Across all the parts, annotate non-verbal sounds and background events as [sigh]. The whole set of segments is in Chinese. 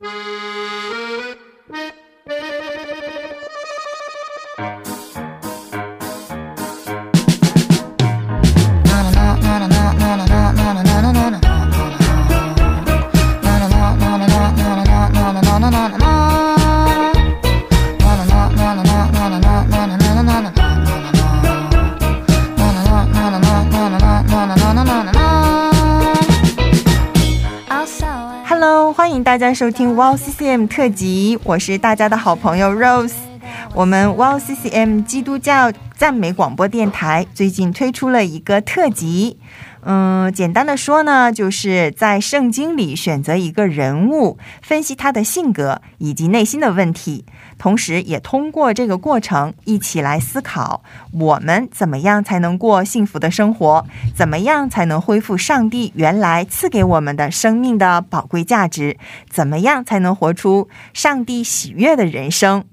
you [laughs] 收听 Wow CCM 特辑，我是大家的好朋友 Rose。我们 Wow CCM 基督教赞美广播电台最近推出了一个特辑。嗯，简单的说呢，就是在圣经里选择一个人物，分析他的性格以及内心的问题，同时也通过这个过程一起来思考，我们怎么样才能过幸福的生活，怎么样才能恢复上帝原来赐给我们的生命的宝贵价值，怎么样才能活出上帝喜悦的人生。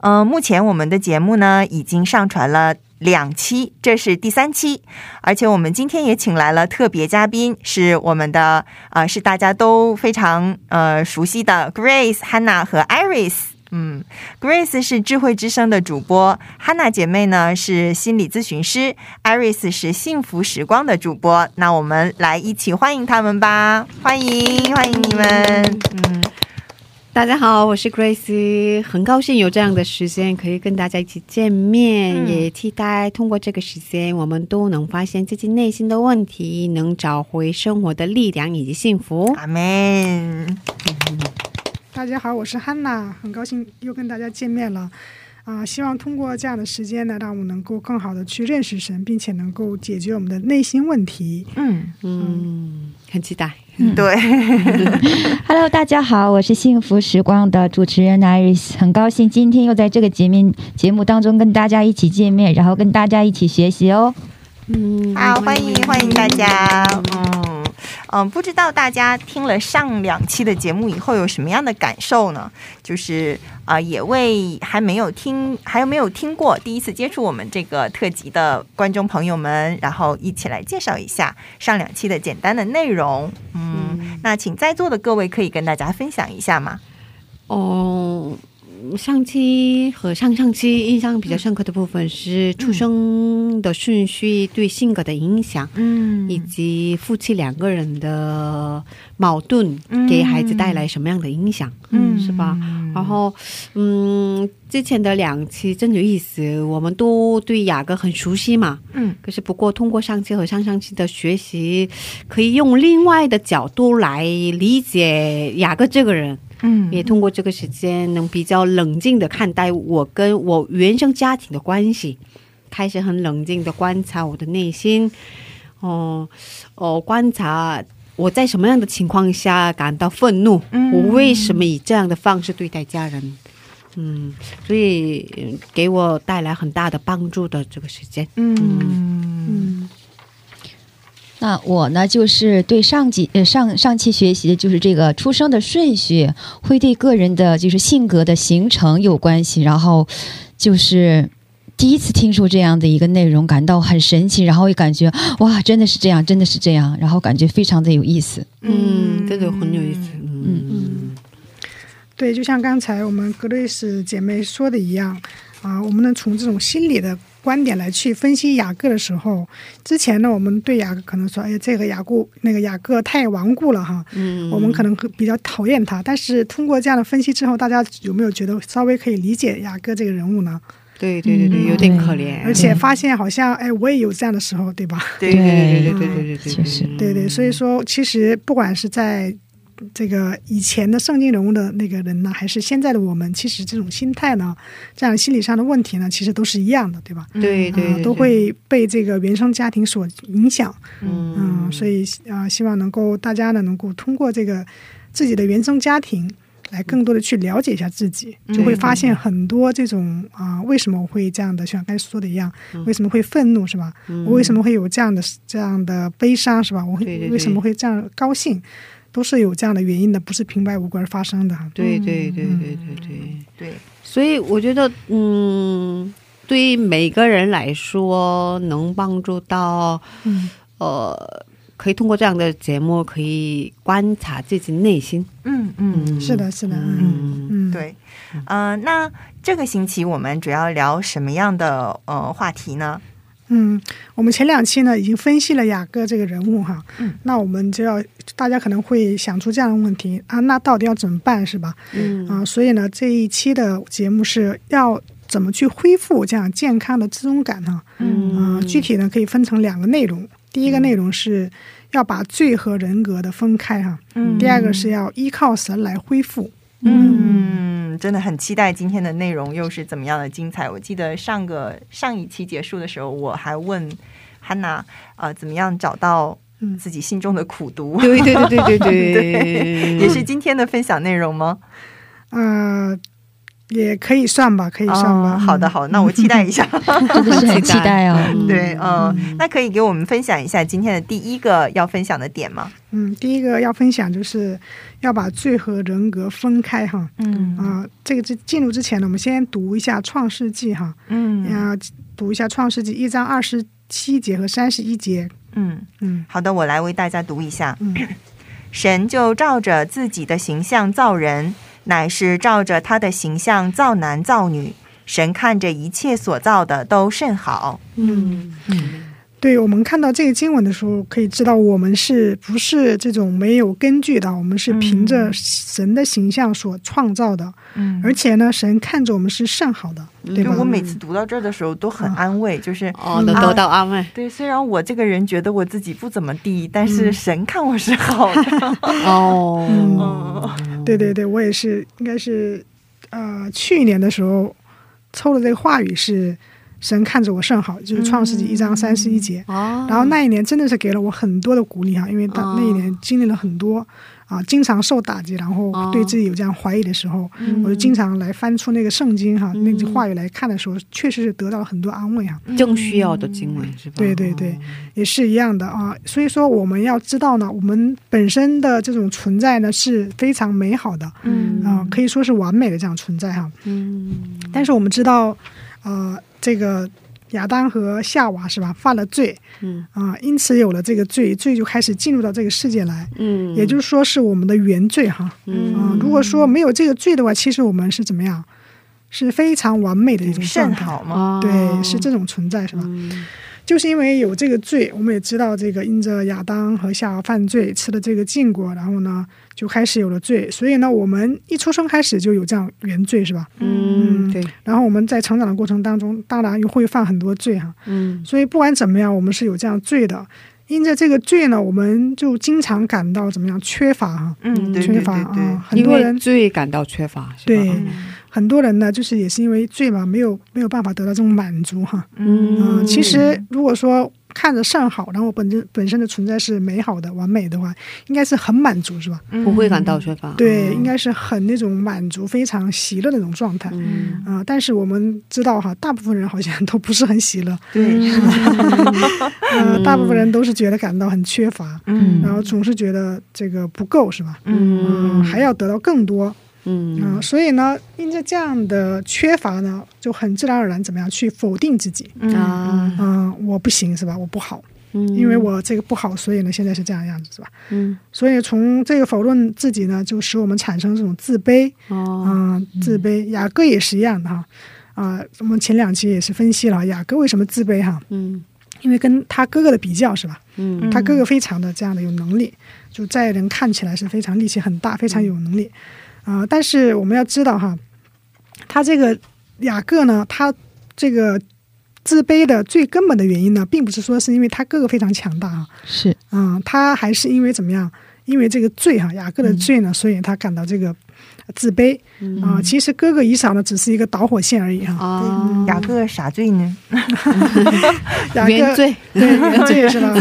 嗯，目前我们的节目呢已经上传了。两期，这是第三期，而且我们今天也请来了特别嘉宾，是我们的啊、是大家都非常呃熟悉的 Grace、Hannah 和 Iris。嗯，Grace 是智慧之声的主播，Hannah 姐妹呢是心理咨询师，Iris 是幸福时光的主播。那我们来一起欢迎他们吧，欢迎欢迎你们，嗯。大家好，我是 Grace，很高兴有这样的时间可以跟大家一起见面，嗯、也期待通过这个时间，我们都能发现自己内心的问题，能找回生活的力量以及幸福。阿门。大家好，我是汉娜，很高兴又跟大家见面了。啊、呃，希望通过这样的时间呢，让我们能够更好的去认识神，并且能够解决我们的内心问题。嗯嗯，很期待。嗯、对，[laughs] Hello，大家好，我是幸福时光的主持人 Iris，很高兴今天又在这个节目节目当中跟大家一起见面，然后跟大家一起学习哦。嗯，好，欢迎欢迎大家。嗯嗯，不知道大家听了上两期的节目以后有什么样的感受呢？就是啊、呃，也为还没有听还有没有听过第一次接触我们这个特辑的观众朋友们，然后一起来介绍一下上两期的简单的内容。嗯，嗯那请在座的各位可以跟大家分享一下吗？哦。上期和上上期印象比较深刻的部分是出生的顺序对性格的影响，嗯，以及夫妻两个人的矛盾给孩子带来什么样的影响，嗯，是吧？然后，嗯，之前的两期真有意思，我们都对雅各很熟悉嘛，嗯，可是不过通过上期和上上期的学习，可以用另外的角度来理解雅各这个人。嗯，也通过这个时间，能比较冷静的看待我跟我原生家庭的关系，开始很冷静的观察我的内心，哦、呃、哦，观察我在什么样的情况下感到愤怒，嗯、我为什么以这样的方式对待家人，嗯，所以给我带来很大的帮助的这个时间，嗯。嗯。那我呢，就是对上几呃上上期学习的就是这个出生的顺序会对个人的就是性格的形成有关系，然后就是第一次听说这样的一个内容，感到很神奇，然后也感觉 [gasps] 哇，真的是这样，真的是这样，然后感觉非常的有意思。嗯，这个很有意思。嗯嗯，对，就像刚才我们格瑞斯姐妹说的一样啊，我们能从这种心理的。观点来去分析雅各的时候，之前呢，我们对雅各可能说，哎，这个雅各那个雅各太顽固了哈，嗯，我们可能比较讨厌他。但是通过这样的分析之后，大家有没有觉得稍微可以理解雅各这个人物呢？对对对对，有点可怜，而且发现好像，哎，我也有这样的时候，对吧？对对对对对对对对，确实，对对，所以说，其实不管是在。这个以前的圣经人物的那个人呢，还是现在的我们，其实这种心态呢，这样心理上的问题呢，其实都是一样的，对吧？对对、呃，都会被这个原生家庭所影响。嗯嗯，所以啊、呃，希望能够大家呢，能够通过这个自己的原生家庭，来更多的去了解一下自己，就会发现很多这种啊、呃，为什么我会这样的，像刚才说的一样，为什么会愤怒，是吧？嗯、我为什么会有这样的这样的悲伤，是吧？我为什么会这样高兴？都是有这样的原因的，不是平白无故而发生的。对对对对对对对，所以我觉得，嗯，对于每个人来说，能帮助到，嗯、呃，可以通过这样的节目，可以观察自己内心。嗯嗯，是的，是的，嗯。嗯，对，呃，那这个星期我们主要聊什么样的呃话题呢？嗯，我们前两期呢已经分析了雅各这个人物哈，嗯，那我们就要大家可能会想出这样的问题啊，那到底要怎么办是吧？嗯。啊，所以呢这一期的节目是要怎么去恢复这样健康的自尊感呢？嗯。啊，具体呢可以分成两个内容，第一个内容是要把罪和人格的分开哈，嗯，第二个是要依靠神来恢复。嗯，真的很期待今天的内容又是怎么样的精彩。我记得上个上一期结束的时候，我还问汉娜，呃，怎么样找到自己心中的苦读？对对对对对对，也是今天的分享内容吗？呃。也可以算吧，可以算吧。好的，好，那我期待一下，[laughs] 真的是很期待哦。[laughs] 对，嗯，那可以给我们分享一下今天的第一个要分享的点吗？嗯，第一个要分享就是要把罪和人格分开哈。嗯啊，这个进进入之前呢，我们先读一下《创世纪》哈。嗯，要读一下《创世纪》一章二十七节和三十一节。嗯嗯，好的，我来为大家读一下。嗯 [clears throat] 神就照着自己的形象造人。乃是照着他的形象造男造女，神看着一切所造的都甚好。嗯嗯，对我们看到这个经文的时候，可以知道我们是不是这种没有根据的？我们是凭着神的形象所创造的。嗯，而且呢，神看着我们是甚好的。对我每次读到这儿的时候都很安慰，就是哦，能得到安慰。对，虽然我这个人觉得我自己不怎么地，但是神看我是好的。[laughs] 哦，对对对，我也是，应该是呃去年的时候抽的这个话语是神看着我甚好，就是创世纪一章三十一节。哦，然后那一年真的是给了我很多的鼓励哈，因为当那一年经历了很多。啊，经常受打击，然后对自己有这样怀疑的时候，我就经常来翻出那个圣经哈，那句话语来看的时候，确实是得到了很多安慰哈。正需要的经文是吧？对对对，也是一样的啊。所以说，我们要知道呢，我们本身的这种存在呢是非常美好的，嗯啊，可以说是完美的这样存在哈。嗯，但是我们知道，呃，这个。亚当和夏娃是吧？犯了罪，嗯啊，因此有了这个罪，罪就开始进入到这个世界来，嗯，也就是说是我们的原罪哈，嗯啊，如果说没有这个罪的话，其实我们是怎么样？是非常完美的一种状态吗？对，是这种存在是吧？就是因为有这个罪，我们也知道这个因着亚当和夏娃犯罪吃了这个禁果，然后呢就开始有了罪，所以呢我们一出生开始就有这样原罪是吧？嗯，对。然后我们在成长的过程当中，当然又会犯很多罪哈。嗯。所以不管怎么样，我们是有这样罪的。因着这个罪呢，我们就经常感到怎么样缺乏哈？嗯，缺乏啊。很多人罪感到缺乏。对。很多人呢，就是也是因为罪嘛，没有没有办法得到这种满足哈。嗯，其实如果说看着善好，然后本身本身的存在是美好的、完美的话，应该是很满足是吧？不会感到缺乏。对，应该是很那种满足、非常喜乐的那种状态。嗯啊，但是我们知道哈，大部分人好像都不是很喜乐。对，呃，[laughs] 大部分人都是觉得感到很缺乏。嗯，然后总是觉得这个不够是吧？嗯，还要得到更多。嗯所以呢，因着这样的缺乏呢，就很自然而然怎么样去否定自己啊？嗯，我不行是吧？我不好，嗯，因为我这个不好，所以呢，现在是这样样子是吧？嗯，所以从这个否认自己呢，就使我们产生这种自卑哦，嗯，自卑。雅各也是一样的哈，啊，我们前两期也是分析了雅各为什么自卑哈，嗯，因为跟他哥哥的比较是吧？嗯，他哥哥非常的这样的有能力，就在人看起来是非常力气很大，非常有能力。啊，但是我们要知道哈，他这个雅各呢，他这个自卑的最根本的原因呢，并不是说是因为他哥哥非常强大啊，是啊，他还是因为怎么样？因为这个罪哈，雅各的罪呢，所以他感到这个自卑啊。其实哥哥以扫呢，只是一个导火线而已哈。啊，雅各啥罪呢？[laughs] 原罪，对原罪是吧？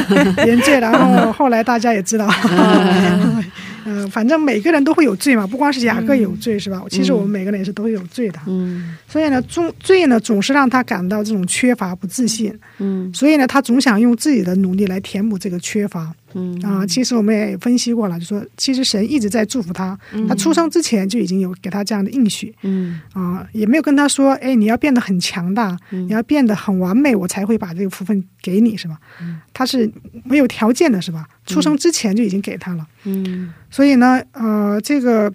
原罪，然后后来大家也知道。嗯，[laughs] 反正每个人都会有罪嘛，不光是雅各有罪是吧？其实我们每个人也是都有罪的。嗯，所以呢，总罪呢总是让他感到这种缺乏、不自信。嗯，所以呢，他总想用自己的努力来填补这个缺乏。嗯啊，其实我们也分析过了，就说其实神一直在祝福他，他出生之前就已经有给他这样的应许，嗯啊，也没有跟他说，哎，你要变得很强大，你要变得很完美，我才会把这个福分给你，是吧？他是没有条件的，是吧？出生之前就已经给他了，嗯，所以呢，呃，这个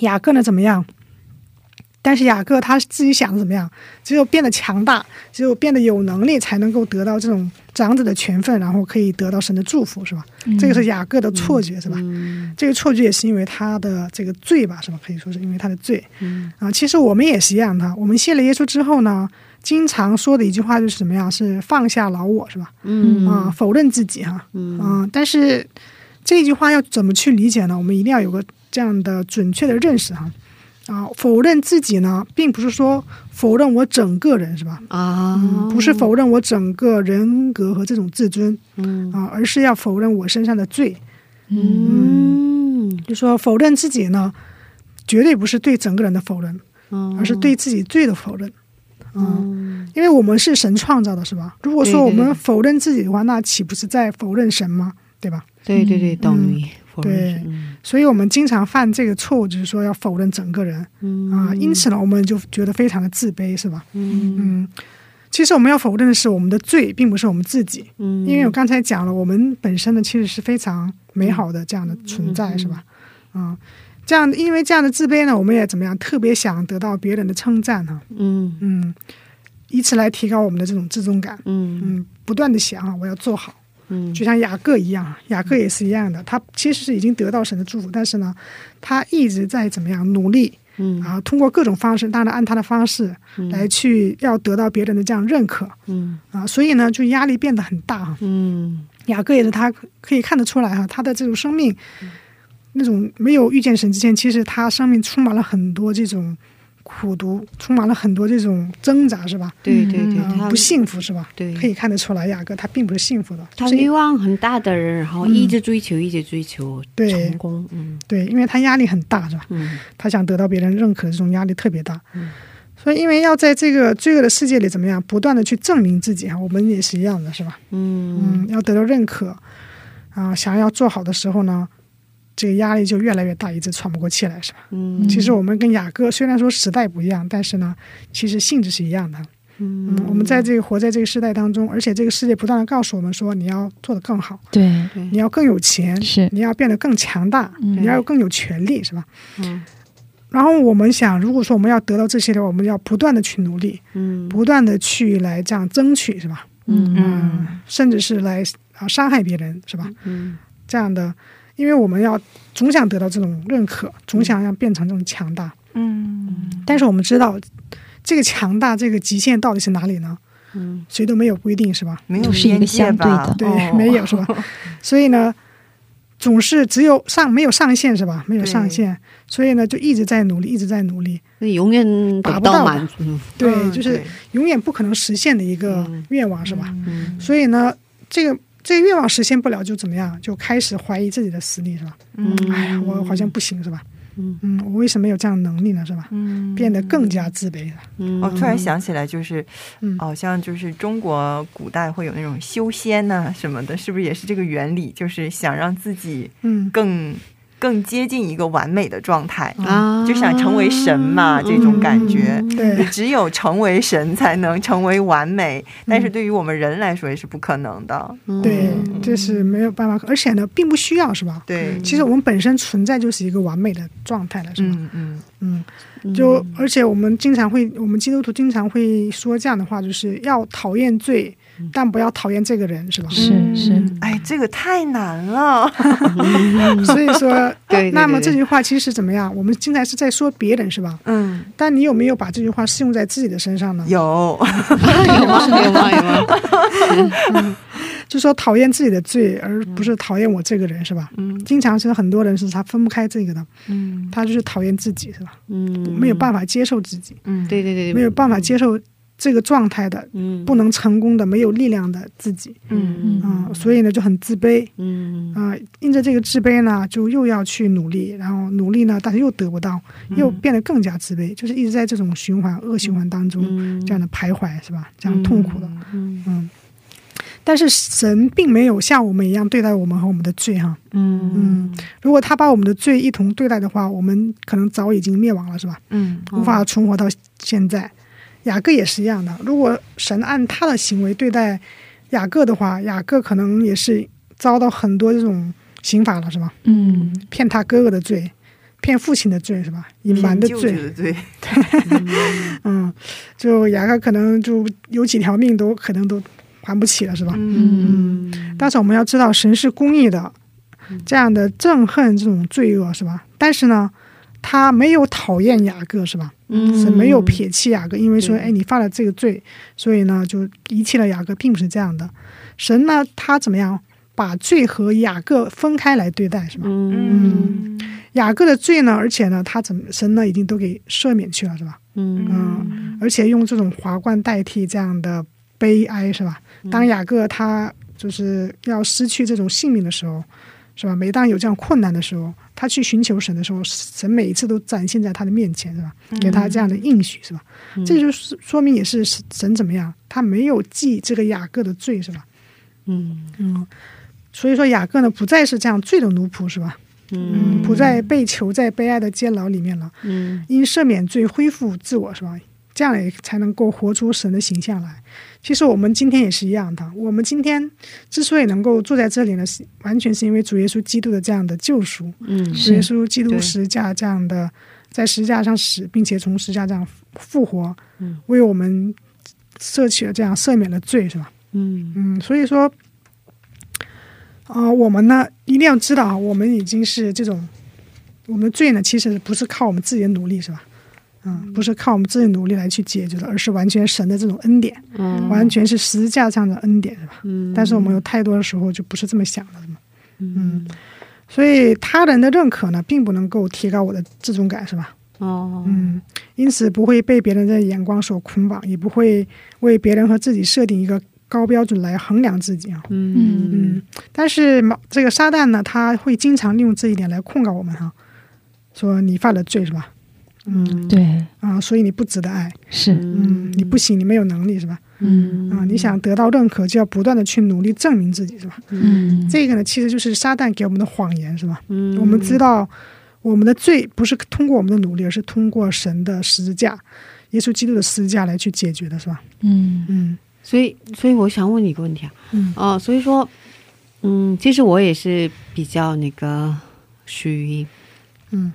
雅各呢怎么样？但是雅各他自己想的怎么样？只有变得强大，只有变得有能力，才能够得到这种长子的权分，然后可以得到神的祝福，是吧？这个是雅各的错觉，是吧？这个错觉也是因为他的这个罪吧，是吧？可以说是因为他的罪。啊，其实我们也是一样的。我们信了耶稣之后呢，经常说的一句话就是怎么样？是放下老我，是吧？嗯啊，否认自己哈。嗯但是这句话要怎么去理解呢？我们一定要有个这样的准确的认识哈。啊，否认自己呢，并不是说否认我整个人，是吧？啊，不是否认我整个人格和这种自尊，嗯啊，而是要否认我身上的罪。嗯，就说否认自己呢，绝对不是对整个人的否认，而是对自己罪的否认。嗯，因为我们是神创造的，是吧？如果说我们否认自己的话，那岂不是在否认神吗？对吧？对对对，对，所以我们经常犯这个错误，就是说要否认整个人，啊，因此呢，我们就觉得非常的自卑，是吧？嗯，其实我们要否认的是我们的罪，并不是我们自己，嗯，因为我刚才讲了，我们本身呢其实是非常美好的这样的存在，是吧？啊，这样因为这样的自卑呢，我们也怎么样，特别想得到别人的称赞哈，嗯。嗯，以此来提高我们的这种自尊感，嗯。嗯，不断的想啊，我要做好。嗯，就像雅各一样，雅各也是一样的。他其实是已经得到神的祝福，但是呢，他一直在怎么样努力？嗯，啊，通过各种方式，当然按他的方式来去要得到别人的这样认可。嗯，啊，所以呢，就压力变得很大。嗯，雅各也是，他可以看得出来哈，他的这种生命，那种没有遇见神之前，其实他生命充满了很多这种。苦读充满了很多这种挣扎，是吧？对对对，不幸福是吧？对，可以看得出来，雅各他并不是幸福的。他欲望很大的人，然后一直追求，一直追求成功。嗯，对，因为他压力很大，是吧？嗯，他想得到别人认可，这种压力特别大。嗯，所以因为要在这个罪恶的世界里怎么样，不断的去证明自己哈，我们也是一样的，是吧？嗯嗯，要得到认可啊，想要做好的时候呢。这个压力就越来越大，一直喘不过气来，是吧？嗯，其实我们跟雅各虽然说时代不一样，但是呢，其实性质是一样的。嗯，我们在这个活在这个时代当中，而且这个世界不断的告诉我们说，你要做得更好，对，你要更有钱，是，你要变得更强大，你要更有权利，是吧？嗯。然后我们想，如果说我们要得到这些的话，我们要不断的去努力，嗯，不断的去来这样争取，是吧？嗯嗯，甚至是来啊伤害别人，是吧？嗯，这样的。因为我们要总想得到这种认可，总想要变成这种强大。嗯，但是我们知道，这个强大这个极限到底是哪里呢？嗯，谁都没有规定，是吧？没有是一个相对的，对，没有是吧？[laughs] 所以呢，总是只有上没有上限，是吧？没有上限，所以呢，就一直在努力，一直在努力，那永远达不到满足。对，就是永远不可能实现的一个愿望，是吧？嗯，所以呢，这个。这个愿望实现不了，就怎么样？就开始怀疑自己的实力，是吧？嗯，哎呀，我好像不行，是吧？嗯嗯，我为什么有这样能力呢？是吧？嗯，变得更加自卑了。嗯，我突然想起来，就是，好像就是中国古代会有那种修仙呐什么的，是不是也是这个原理？就是想让自己嗯更。更接近一个完美的状态啊，就想成为神嘛，这种感觉。对，只有成为神才能成为完美，但是对于我们人来说也是不可能的。对，这是没有办法，而且呢，并不需要，是吧？对，其实我们本身存在就是一个完美的状态了，是吧？嗯嗯嗯，就而且我们经常会，我们基督徒经常会说这样的话，就是要讨厌罪。但不要讨厌这个人，是吧？是是，哎，这个太难了。[laughs] 所以说，[laughs] 对，那么这句话其实怎么样？我们经常是在说别人，是吧？嗯。但你有没有把这句话适用在自己的身上呢？有，[laughs] 有吗？有吗？有吗？就说讨厌自己的罪，而不是讨厌我这个人，是吧？嗯。经常是很多人是他分不开这个的，嗯，他就是讨厌自己，是吧？嗯，没有办法接受自己，嗯，对对对，没有办法接受。这个状态的，嗯，不能成功的，没有力量的自己，嗯嗯，所以呢就很自卑，嗯。啊，因着这个自卑呢，就又要去努力，然后努力呢，但是又得不到，又变得更加自卑，就是一直在这种循环恶循环当中，这样的徘徊，是吧？这样痛苦的，嗯。但是神并没有像我们一样对待我们和我们的罪哈。嗯。嗯，如果他把我们的罪一同对待的话，我们可能早已经灭亡了，是吧？嗯。无法存活到现在。雅各也是一样的，如果神按他的行为对待雅各的话，雅各可能也是遭到很多这种刑罚了，是吧？嗯骗他哥哥的罪，骗父亲的罪，是吧？隐瞒的罪，[laughs] 嗯，就雅各可能就有几条命都可能都还不起了，是吧？嗯但是我们要知道，神是公义的，这样的憎恨这种罪恶，是吧？但是呢，他没有讨厌雅各，是吧？嗯是没有撇弃雅各，因为说，对哎，你犯了这个罪，所以呢就遗弃了雅各，并不是这样的。神呢，他怎么样把罪和雅各分开来对待，是吧？嗯雅各的罪呢，而且呢，他怎么神呢已经都给赦免去了，是吧？嗯嗯，而且用这种华冠代替这样的悲哀，是吧？当雅各他就是要失去这种性命的时候，是吧？每当有这样困难的时候，他去寻求神的时候，神每一次都展现在他的面前，是吧？给他这样的应许，是吧？这就是说明也是神怎么样，他没有记这个雅各的罪，是吧？嗯嗯，所以说雅各呢不再是这样罪的奴仆，是吧？嗯，不再被囚在悲哀的监牢里面了，嗯因赦免罪恢复自我，是吧？这样也才能够活出神的形象来。其实我们今天也是一样的，我们今天之所以能够坐在这里呢，是完全是因为主耶稣基督的这样的救赎，嗯主耶稣基督对十架这样的在十架上死，并且从十架这样复活，嗯为我们摄取了这样赦免的罪，是吧？嗯嗯，所以说，啊、我们呢一定要知道啊，我们已经是这种，我们的罪呢，其实不是靠我们自己的努力，是吧？嗯，不是靠我们自己努力来去解决的，而是完全神的这种恩典，嗯完全是十字架上的恩典，是吧？嗯但是我们有太多的时候就不是这么想的？嗯，所以他人的认可呢，并不能够提高我的自尊感，是吧？哦嗯，因此不会被别人的眼光所捆绑，也不会为别人和自己设定一个高标准来衡量自己啊。嗯嗯，但是嘛这个撒旦呢，他会经常利用这一点来控告我们哈，说你犯了罪是吧？嗯对，啊，所以你不值得爱，是，嗯，你不行，你没有能力是吧？嗯啊，你想得到认可，就要不断的去努力证明自己是吧？嗯这个呢，其实就是撒旦给我们的谎言是吧？嗯我们知道我们的罪不是通过我们的努力，而是通过神的十字架，耶稣基督的十字架来去解决的是吧？嗯嗯所以，所以我想问你一个问题啊，嗯啊、所以说，嗯，其实我也是比较那个属于嗯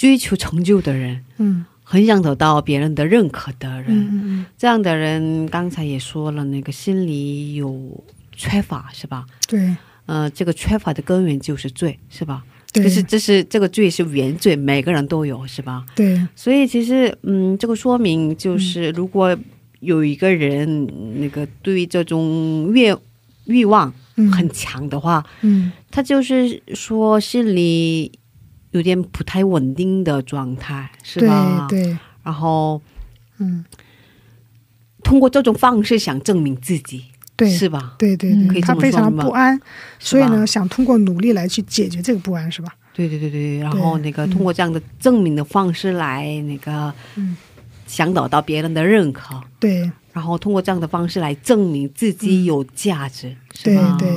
追求成就的人，嗯很想得到别人的认可的人。这样的人，刚才也说了，那个心里有缺乏，是吧？对呃，这个缺乏的根源就是罪，是吧？对这是这是这个罪是原罪，每个人都有，是吧？对所以其实，嗯，这个说明就是，如果有一个人那个对这种欲欲望嗯很强的话，嗯他就是说心里有点不太稳定的状态，是吧？对然后嗯。通过这种方式想证明自己，对是吧？对对嗯对，他非常不安，所以呢，想通过努力来去解决这个不安，是吧？对对对对，然后那个通过这样的证明的方式来那个，嗯。想得到别人的认可，对。然后通过这样的方式来证明自己有价值，是对吧？对，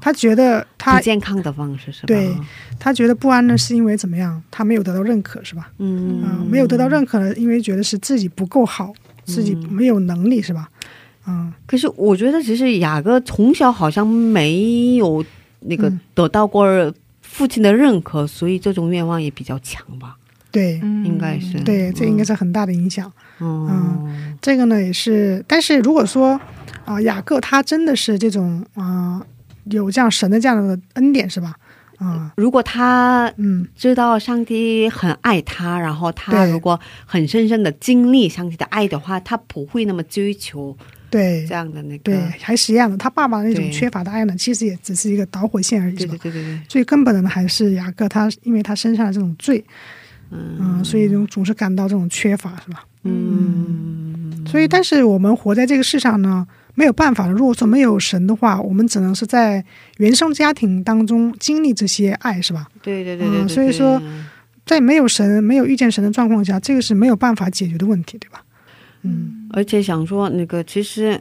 他觉得他不健康的方式是吧？对他觉得不安呢，是因为怎么样？他没有得到认可，是吧？嗯嗯，没有得到认可呢，因为觉得是自己不够好，自己没有能力，是吧？嗯可是我觉得，其实雅各从小好像没有那个嗯得到过父亲的认可，所以这种愿望也比较强吧？对应该是对，这应该是很大的影响。嗯这个呢也是，但是如果说啊、雅各他真的是这种啊、有这样神的这样的恩典，是吧？啊、如果他嗯，知道上帝很爱他，然后他对如果很深深的经历上帝的爱的话，他不会那么追求对这样的那个。对，还是一样的。他爸爸那种缺乏的爱呢，其实也只是一个导火线而已，对对？对对对，最根本的呢，还是雅各他因为他身上的这种罪，嗯嗯，所以就总是感到这种缺乏，是吧？嗯所以，但是我们活在这个世上呢，没有办法的。如果说没有神的话，我们只能是在原生家庭当中经历这些爱，是吧？对对对对对嗯所以说在没有神、没有遇见神的状况下，这个是没有办法解决的问题，对吧？嗯而且想说那个，其实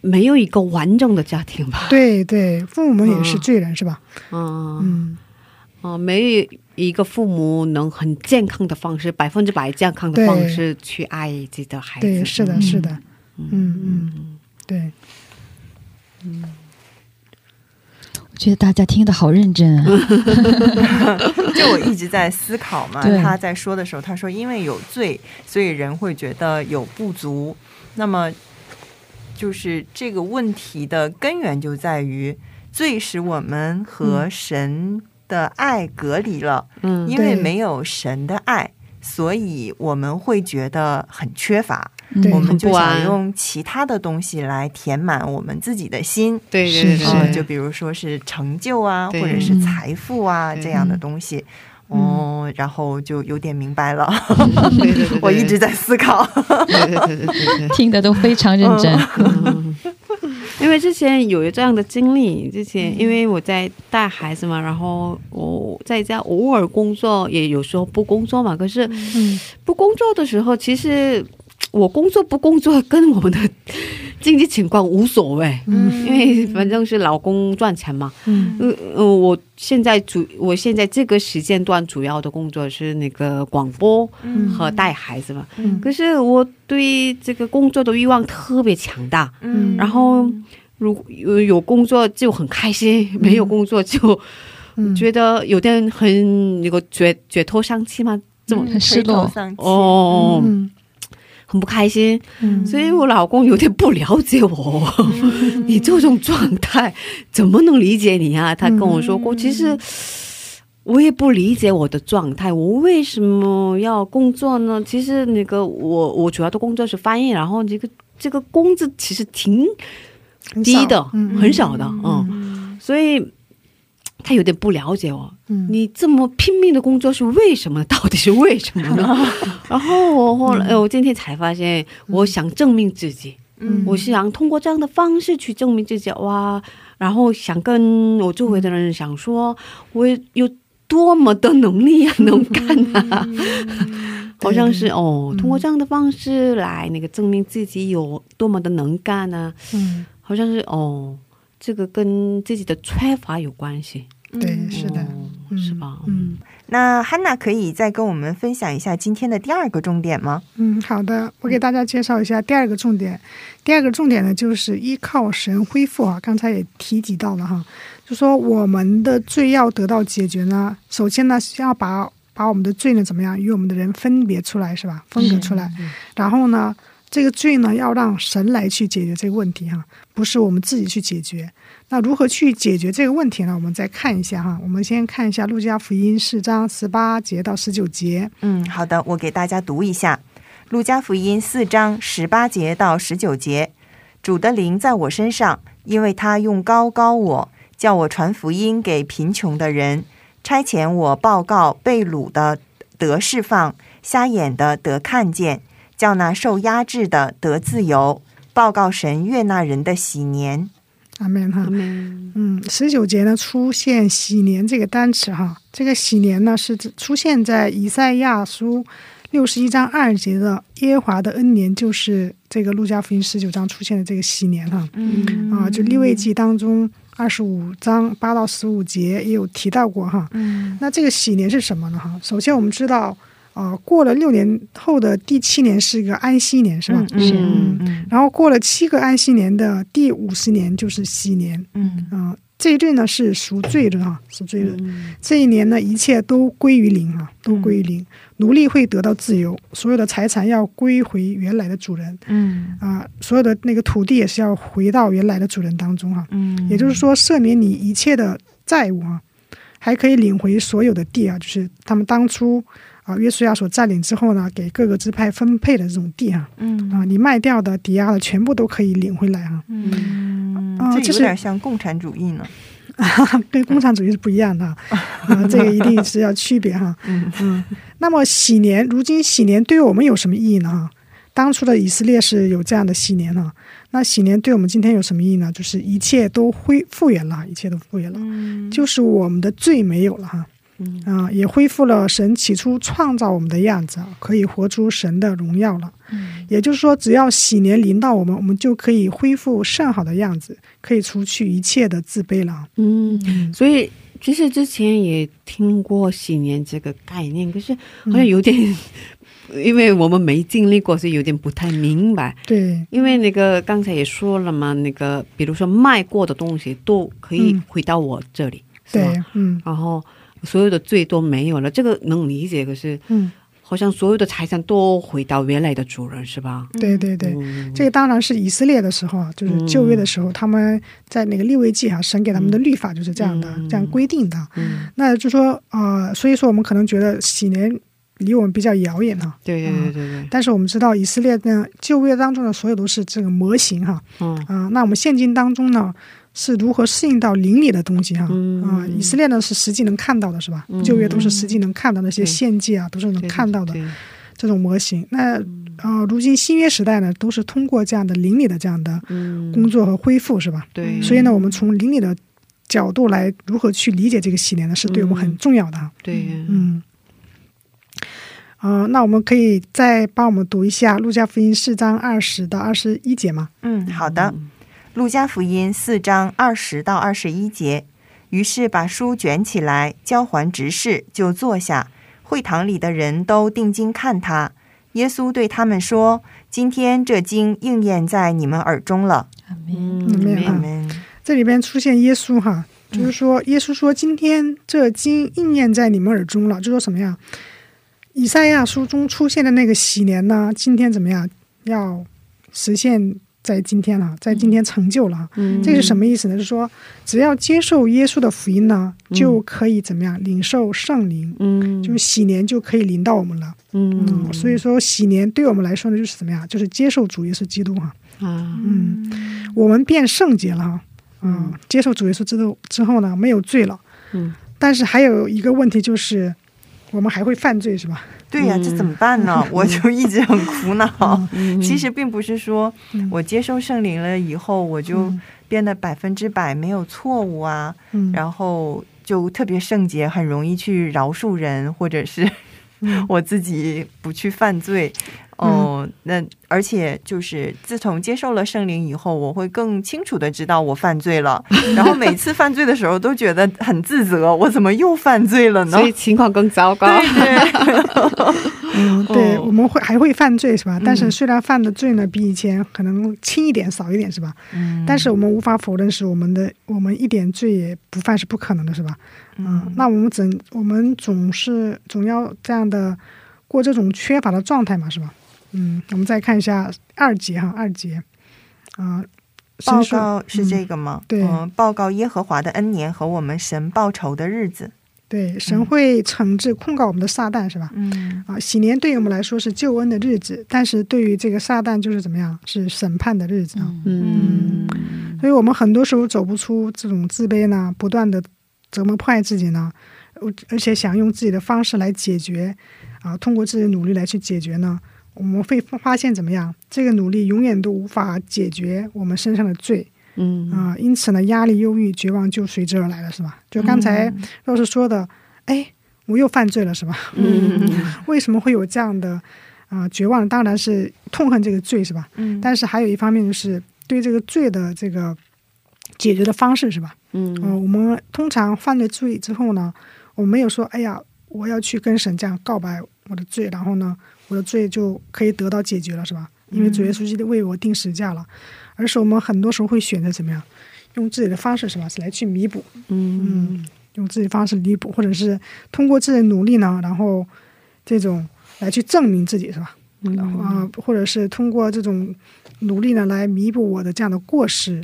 没有一个完整的家庭吧？对对，父母们也是罪人，是吧？嗯嗯嗯，没有一个父母能很健康的方式，百分之百健康的方式去爱自己的孩子。对，是的，是的。嗯嗯，对。嗯，我觉得大家听的好认真啊。[laughs] 就我一直在思考嘛，他在说的时候，他说因为有罪，所以人会觉得有不足。那么。就是这个问题的根源就在于罪使我们和神的爱隔离了，嗯，因为没有神的爱，所以我们会觉得很缺乏，我们就想用其他的东西来填满我们自己的心，对对对，就比如说是成就啊，或者是财富啊这样的东西。哦，然后就有点明白了。[laughs] 我一直在思考，[laughs] 听的都非常认真。[laughs] 因为之前有这样的经历，之前因为我在带孩子嘛，然后我在家偶尔工作，也有时候不工作嘛。可是不工作的时候，其实我工作不工作跟我们的。[laughs] 经济情况无所谓，嗯，因为反正是老公赚钱嘛，嗯，呃，我现在主，我现在这个时间段主要的工作是那个广播和带孩子嘛，嗯，可是我对这个工作的欲望特别强大，嗯，然后如有有工作就很开心，没有工作就觉得有点很那个觉觉头丧气嘛，这么失落。哦。很不开心，所以我老公有点不了解我。[laughs] 你这种状态怎么能理解你啊？他跟我说过，其实我也不理解我的状态。我为什么要工作呢？其实那个我我主要的工作是翻译，然后这个这个工资其实挺低的，很少的，嗯，所以。他有点不了解我，你这么拼命的工作是为什么？到底是为什么呢？[laughs] 然后我后来，我今天才发现，我想证明自己，我是想通过这样的方式去证明自己，哇！然后想跟我周围的人想说，我有多么的能力啊，能干啊，[laughs] 好像是哦，通过这样的方式来那个证明自己有多么的能干呢？嗯，好像是哦，这个跟自己的缺乏有关系。对，是的，是吧？嗯，那汉娜可以再跟我们分享一下今天的第二个重点吗？嗯，好的，我给大家介绍一下第二个重点。第二个重点呢，就是依靠神恢复啊。刚才也提及到了哈，就说我们的罪要得到解决呢，首先呢，要把把我们的罪呢怎么样与我们的人分别出来，是吧？分隔出来，然后呢，这个罪呢要让神来去解决这个问题哈，不是我们自己去解决。那如何去解决这个问题呢？我们再看一下哈，我们先看一下《路加福音》四章十八节到十九节。嗯，好的，我给大家读一下《路加福音》四章十八节到十九节。主的灵在我身上，因为他用高高我，叫我传福音给贫穷的人，差遣我报告被掳的得释放，瞎眼的得看见，叫那受压制的得自由，报告神悦纳人的喜年。阿门哈，嗯，十九节呢出现“喜年”这个单词哈，这个“喜年”呢是出现在以赛亚书六十一章二节的耶和华的恩年，就是这个路加福音十九章出现的这个“喜年”哈，嗯啊，就立位记当中二十五章八到十五节也有提到过哈，嗯，那这个“喜年”是什么呢哈？首先我们知道。啊，过了六年后的第七年是一个安息年，是吧？是。嗯然后过了七个安息年的第五十年就是喜年。嗯。啊，这一阵呢是赎罪的哈，赎罪日。这一年呢，一切都归于零啊，都归于零。奴隶会得到自由，所有的财产要归回原来的主人。嗯。啊，所有的那个土地也是要回到原来的主人当中哈。嗯。也就是说，赦免你一切的债务啊，还可以领回所有的地啊，就是他们当初。啊，约书亚所占领之后呢，给各个支派分配的这种地啊，嗯，啊，你卖掉的、抵押的，全部都可以领回来啊，嗯，啊，这有点像共产主义呢，[laughs] 跟共产主义是不一样的，啊，这个一定是要区别哈，[laughs] 嗯嗯。那么喜年，如今喜年对于我们有什么意义呢？哈，当初的以色列是有这样的喜年哈，那喜年对我们今天有什么意义呢？就是一切都恢复原了，一切都复原了，就是我们的罪没有了哈。嗯，也恢复了神起初创造我们的样子，可以活出神的荣耀了。嗯，也就是说，只要喜年临到我们，我们就可以恢复上好的样子，可以除去一切的自卑了。嗯，所以其实之前也听过喜年这个概念，可是好像有点，因为我们没经历过，所以有点不太明白。对，因为那个刚才也说了嘛，那个比如说卖过的东西都可以回到我这里，对，嗯，然后。所有的罪都没有了，这个能理解。可是，嗯，好像所有的财产都回到原来的主人，是吧？对对对，这个当然是以色列的时候啊，就是旧约的时候，他们在那个立位记哈，神给他们的律法就是这样的，这样规定的。嗯，那就说啊，所以说我们可能觉得喜年离我们比较遥远哈。对对对对对。但是我们知道以色列呢旧约当中的所有都是这个模型哈。嗯。啊，那我们现今当中呢？是如何适应到邻里的东西哈啊？以色列呢是实际能看到的，是吧？旧约都是实际能看到那些献祭啊，都是能看到的这种模型。那啊，如今新约时代呢，都是通过这样的邻里的这样的工作和恢复，是吧？对。所以呢，我们从邻里的角度来如何去理解这个系列呢？是对我们很重要的。对。嗯。啊，那我们可以再帮我们读一下《路加福音》四章二十到二十一节吗？嗯，好的。路加福音四章二十到二十一节，于是把书卷起来，交还执事，就坐下。会堂里的人都定睛看他。耶稣对他们说：“今天这经应验在你们耳中了。”阿门。阿门。这里边出现耶稣哈，就是说耶稣说：“今天这经应验在你们耳中了。”就说什么呀？以赛亚书中出现的那个喜年呢？今天怎么样？要实现。在今天了，在今天成就了，这是什么意思呢？就是说，只要接受耶稣的福音呢，就可以怎么样领受圣灵，嗯，就是喜年就可以临到我们了，嗯，所以说喜年对我们来说呢，就是怎么样？就是接受主耶稣基督哈，啊，嗯，我们变圣洁了哈，嗯，接受主耶稣之后之后呢，没有罪了，嗯，但是还有一个问题就是，我们还会犯罪是吧？对呀，这怎么办呢？[laughs] 我就一直很苦恼。其实并不是说我接受圣灵了以后，我就变得百分之百没有错误啊，然后就特别圣洁，很容易去饶恕人，或者是 [laughs] 我自己不去犯罪。哦，那而且就是自从接受了圣灵以后，我会更清楚的知道我犯罪了，[laughs] 然后每次犯罪的时候都觉得很自责，我怎么又犯罪了呢？所以情况更糟糕。对对，[laughs] 嗯，对，我们会还会犯罪是吧？但是虽然犯的罪呢比以前可能轻一点、少一点是吧？嗯，但是我们无法否认是我们的，我们一点罪也不犯是不可能的是吧？嗯，那我们怎我们总是总要这样的过这种缺乏的状态嘛是吧？嗯，我们再看一下二节哈，二节，啊，报告是这个吗？对，报告耶和华的恩年和我们神报仇的日子。对，神会惩治控告我们的撒旦是吧？嗯，啊，喜年对于我们来说是救恩的日子，但是对于这个撒旦就是怎么样？是审判的日子啊。嗯，所以我们很多时候走不出这种自卑呢，不断的折磨迫害自己呢，而且想用自己的方式来解决，啊，通过自己的努力来去解决呢。我们会发现怎么样？这个努力永远都无法解决我们身上的罪，嗯啊，因此呢，压力、忧郁、绝望就随之而来了，是吧？就刚才若是说的，哎，我又犯罪了，是吧？嗯，[laughs] 为什么会有这样的啊绝望？当然是痛恨这个罪，是吧？嗯，但是还有一方面就是对这个罪的这个解决的方式，是吧？嗯，我们通常犯了罪之后呢，我没有说，哎呀，我要去跟神这样告白我的罪，然后呢？我的罪就可以得到解决了，是吧？因为主耶稣基督为我定时价了，而是我们很多时候会选择怎么样，用自己的方式，是吧？是来去弥补，嗯，用自己方式弥补，或者是通过自己的努力呢，然后这种来去证明自己，是吧？然后啊，或者是通过这种努力呢，来弥补我的这样的过失，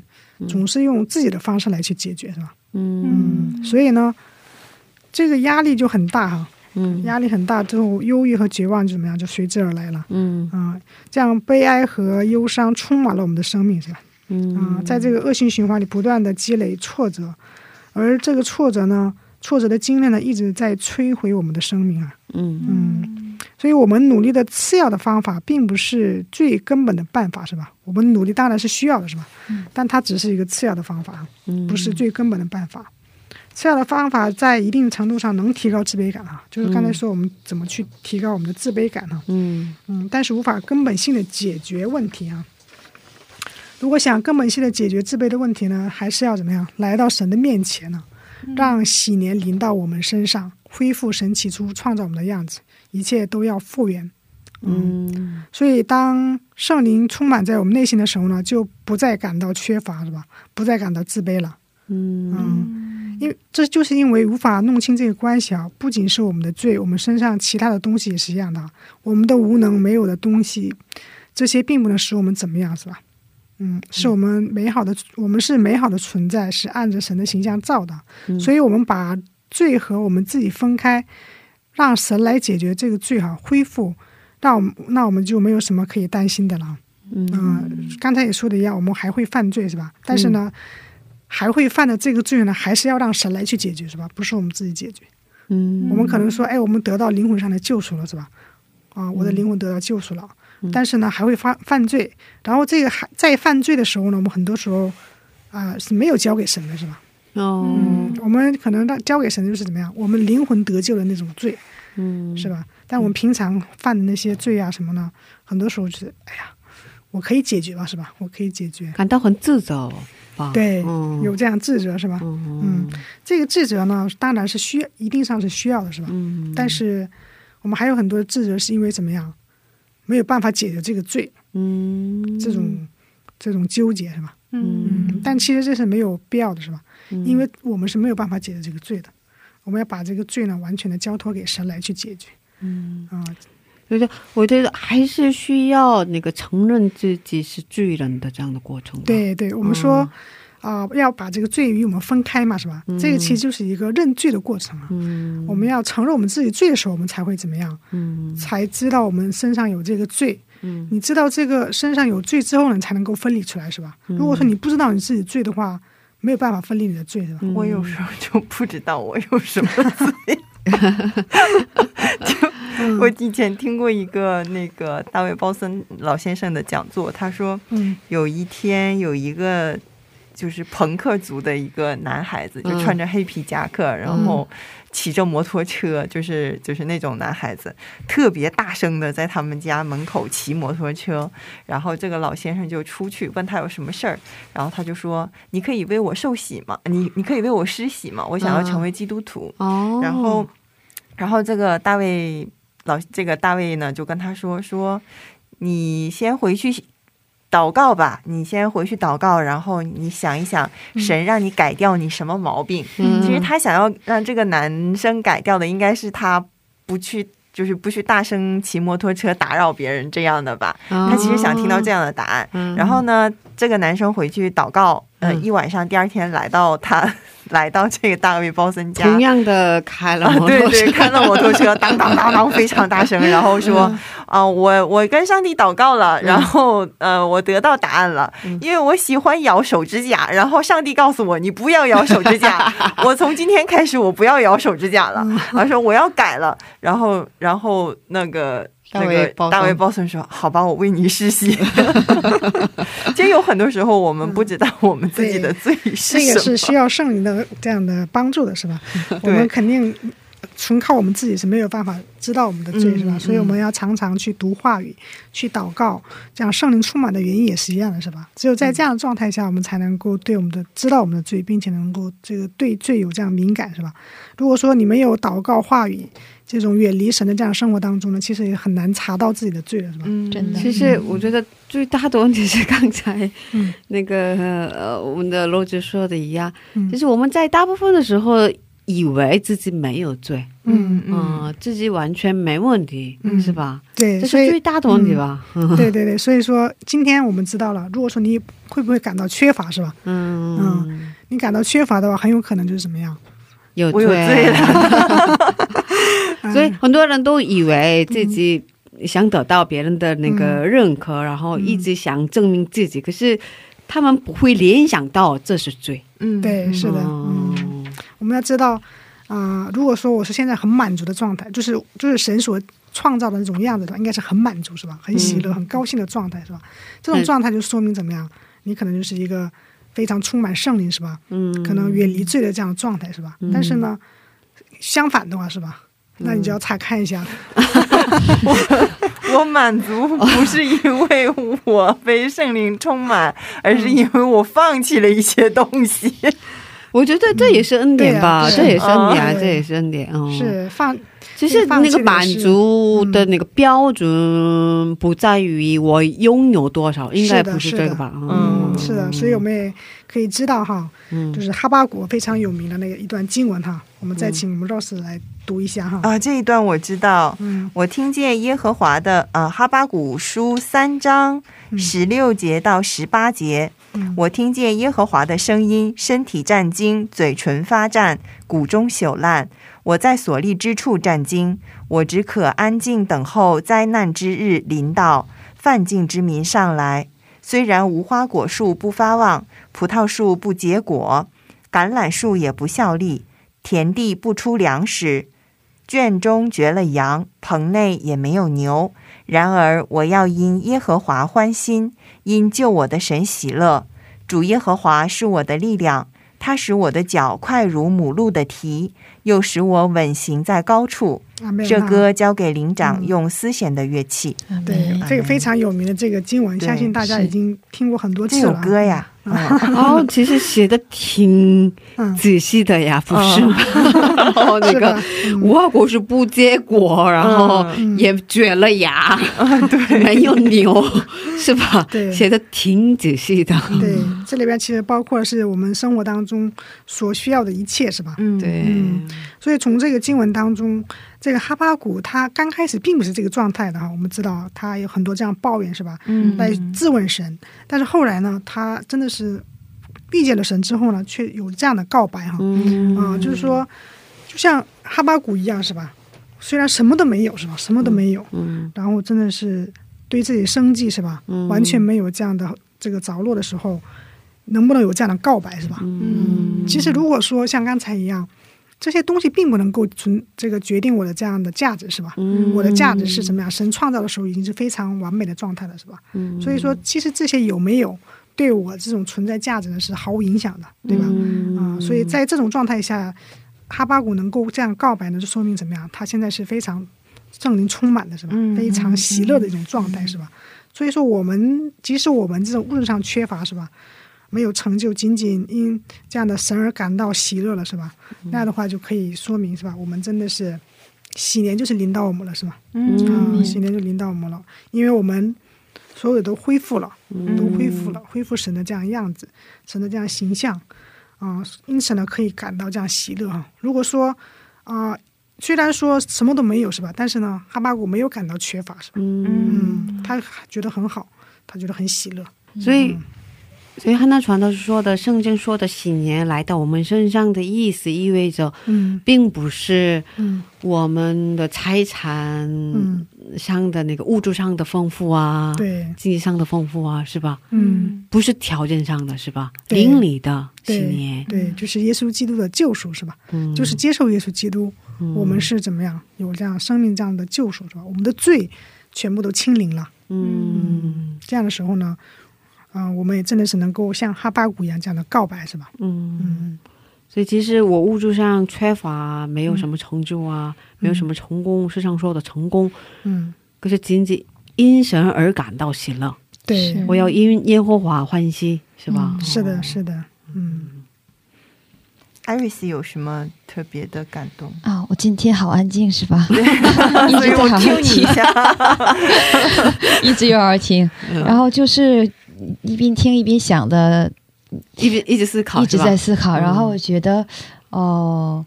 总是用自己的方式来去解决，是吧？嗯，所以呢，这个压力就很大哈。嗯，压力很大，之后忧郁和绝望就怎么样，就随之而来了。嗯啊，这样悲哀和忧伤充满了我们的生命，是吧？嗯啊，在这个恶性循环里不断的积累挫折，而这个挫折呢，挫折的经历呢，一直在摧毁我们的生命啊。嗯嗯，所以我们努力的次要的方法，并不是最根本的办法，是吧？我们努力当然是需要的，是吧？嗯，但它只是一个次要的方法，不是最根本的办法。次要的方法在一定程度上能提高自卑感啊，就是刚才说我们怎么去提高我们的自卑感呢？嗯嗯，但是无法根本性的解决问题啊。如果想根本性的解决自卑的问题呢，还是要怎么样？来到神的面前呢，让喜年临到我们身上，恢复神起初创造我们的样子，一切都要复原。嗯，所以当圣灵充满在我们内心的时候呢，就不再感到缺乏，是吧？不再感到自卑了。嗯嗯，因为这就是因为无法弄清这个关系啊，不仅是我们的罪，我们身上其他的东西也是一样的。我们的无能没有的东西，这些并不能使我们怎么样，是吧？嗯，是我们美好的，我们是美好的存在，是按着神的形象造的，所以我们把罪和我们自己分开，让神来解决这个罪哈，恢复，那我们那我们就没有什么可以担心的了。嗯，刚才也说的一样，我们还会犯罪是吧？但是呢，还会犯的这个罪呢，还是要让神来去解决是吧？不是我们自己解决。嗯，我们可能说，哎，我们得到灵魂上的救赎了是吧？啊，我的灵魂得到救赎了。但是呢，还会犯犯罪，然后这个还在犯罪的时候呢，我们很多时候啊是没有交给神的，是吧？哦，我们可能让交给神的就是怎么样？我们灵魂得救的那种罪，嗯，是吧？但我们平常犯的那些罪啊什么呢？很多时候是，哎呀，我可以解决吧，是吧？我可以解决，感到很自责吧？对，有这样自责是吧？嗯，这个自责呢，当然是需要，一定上是需要的，是吧？嗯，但是我们还有很多自责是因为怎么样？没有办法解决这个罪，嗯，这种这种纠结是吧？嗯，但其实这是没有必要的，是吧？因为我们是没有办法解决这个罪的，我们要把这个罪呢完全的交托给神来去解决。嗯啊，觉得我觉得还是需要那个承认自己是罪人的这样的过程。对对，我们说。啊，要把这个罪与我们分开嘛，是吧？这个其实就是一个认罪的过程啊。嗯，我们要承认我们自己罪的时候，我们才会怎么样？嗯，才知道我们身上有这个罪。嗯，你知道这个身上有罪之后呢，才能够分离出来，是吧？如果说你不知道你自己罪的话，没有办法分离你的罪，是吧？我有时候就不知道我有什么罪。[laughs] 就我以前听过一个那个大卫鲍森老先生的讲座，他说，有一天有一个。就是朋克族的一个男孩子，就穿着黑皮夹克，然后骑着摩托车，就是就是那种男孩子，特别大声的在他们家门口骑摩托车。然后这个老先生就出去问他有什么事儿，然后他就说：“你可以为我受洗吗？你你可以为我施洗吗？我想要成为基督徒。”哦，然后然后这个大卫老这个大卫呢就跟他说：“说你先回去。”祷告吧，你先回去祷告，然后你想一想，神让你改掉你什么毛病？其实他想要让这个男生改掉的，应该是他不去，就是不去大声骑摩托车打扰别人这样的吧。他其实想听到这样的答案。然后呢，这个男生回去祷告，呃，一晚上，第二天来到他。[laughs] 来到这个大卫·鲍森家，同样的开了摩托车，对对，开了摩托车，当当当当，非常大声，然后说：“ [laughs] 啊，我我跟上帝祷告了，然后呃，我得到答案了，因为我喜欢咬手指甲，然后上帝告诉我，你不要咬手指甲，[laughs] 我从今天开始我不要咬手指甲了。他说我要改了，然后然后那个。”那个大卫·鲍森说：“好吧，我为你施洗。[laughs] ”其实有很多时候，我们不知道我们自己的罪是什么。这个是需要圣灵的这样的帮助的，是吧？[laughs] 我们肯定纯靠我们自己是没有办法知道我们的罪，是吧？所以我们要常常去读话语，去祷告，这样圣灵充满的原因也是一样的，是吧？只有在这样的状态下，我们才能够对我们的知道我们的罪，并且能够这个对罪有这样敏感，是吧？如果说你没有祷告话语，这种远离神的这样生活当中呢，其实也很难查到自己的罪了，是吧？嗯，真的。其实我觉得最大的问题是刚才 [laughs] 那个呃，我们的罗杰说的一样，就是我们在大部分的时候以为自己没有罪，嗯嗯，自己完全没问题，嗯是吧？对，这是最大的问题吧？对对对，所以说今天我们知道了，如果说你会不会感到缺乏，是吧？嗯嗯，你感到缺乏的话，很有可能就是怎么样？有罪了。[laughs] 所以很多人都以为自己想得到别人的那个认可，然后一直想证明自己。可是他们不会联想到这是罪。嗯，对，是的。嗯，我们要知道，啊，如果说我是现在很满足的状态，就是就是神所创造的那种样子的，应该是很满足，是吧？很喜乐、很高兴的状态，是吧？这种状态就说明怎么样？你可能就是一个非常充满圣灵，是吧？嗯，可能远离罪的这样的状态，是吧？但是呢，相反的话，是吧？那你就要查看一下 [laughs] [laughs] 我满足不是因为我被圣灵充满，而是因为我放弃了一些东西。我觉得这也是恩典吧，这也是恩典，这也是恩典。是放。其实那个满足的那个标准不在于我拥有多少，应该不是这个吧？嗯，是的，所以我们也可以知道哈，就是哈巴谷非常有名的那个一段经文哈，我们再请我们 Rose 来读一下哈。啊，这一段我知道，嗯，我听见耶和华的呃哈巴谷书三章十六节到十八节，我听见耶和华的声音，身体战惊，嘴唇发战，骨中朽烂。我在所立之处战惊，我只可安静等候灾难之日临到，犯境之民上来。虽然无花果树不发旺，葡萄树不结果，橄榄树也不效力，田地不出粮食，圈中绝了羊，棚内也没有牛。然而我要因耶和华欢心，因救我的神喜乐。主耶和华是我的力量，他使我的脚快如母鹿的蹄。又使我稳行在高处。这歌交给灵长用丝弦的乐器。对，这个非常有名的这个经文，相信大家已经听过很多次了。这首歌呀，哦，其实写的挺仔细的呀，不是吗？[laughs] 然后那个无花果是不结果，然后也卷了牙，对，没有牛，是吧？对，写的挺仔细的。对，这里边其实包括的是我们生活当中所需要的一切，是吧？嗯，对。所以从这个经文当中。这个哈巴谷他刚开始并不是这个状态的哈，我们知道他有很多这样抱怨是吧？嗯，来质问神，但是后来呢，他真的是遇见了神之后呢，却有这样的告白哈，啊，就是说，就像哈巴谷一样是吧？虽然什么都没有是吧？什么都没有，嗯，然后真的是对自己生计是吧？完全没有这样的这个着落的时候，能不能有这样的告白是吧？嗯，其实如果说像刚才一样。这些东西并不能够存这个决定我的这样的价值，是吧？嗯，我的价值是怎么样？神创造的时候已经是非常完美的状态了，是吧？嗯，所以说其实这些有没有对我这种存在价值呢是毫无影响的，对吧？啊，所以在这种状态下，哈巴谷能够这样告白呢，就说明怎么样？他现在是非常圣灵充满的，是吧？非常喜乐的一种状态，是吧？所以说我们即使我们这种物质上缺乏，是吧？没有成就，仅仅因这样的神而感到喜乐了，是吧？那样的话就可以说明，是吧？我们真的是喜年就是临到我们了，是吧？嗯，喜年就临到我们了，因为我们所有都恢复了，都恢复了，恢复神的这样样子，神的这样形象啊，因此呢，可以感到这样喜乐啊。如果说啊，虽然说什么都没有，是吧？但是呢，哈巴谷没有感到缺乏，是吧？嗯，他觉得很好，他觉得很喜乐，所以。所以汉娜传道说的圣经说的喜年来到我们身上的意思，意味着，嗯，并不是，嗯，我们的财产上的那个物质上的丰富啊，对，经济上的丰富啊，是吧？嗯，不是条件上的是吧？灵里的喜年，对，就是耶稣基督的救赎是吧？嗯，就是接受耶稣基督，我们是怎么样有这样生命这样的救赎是吧？我们的罪全部都清零了，嗯，这样的时候呢？嗯，我们也真的是能够像哈巴谷一样这样的告白，是吧？嗯嗯。所以其实我物质上缺乏，没有什么成就啊，没有什么成功，世上说的成功，嗯，可是仅仅因神而感到喜乐。对，我要因耶和华欢喜，是吧？是的，是的。嗯，艾瑞斯有什么特别的感动啊？我今天好安静，是吧？[laughs] 一直在听你一下，[laughs] 一直有耳听，然后就是。一边听一边想的，一边一直思考，一直在思考。然后我觉得，哦，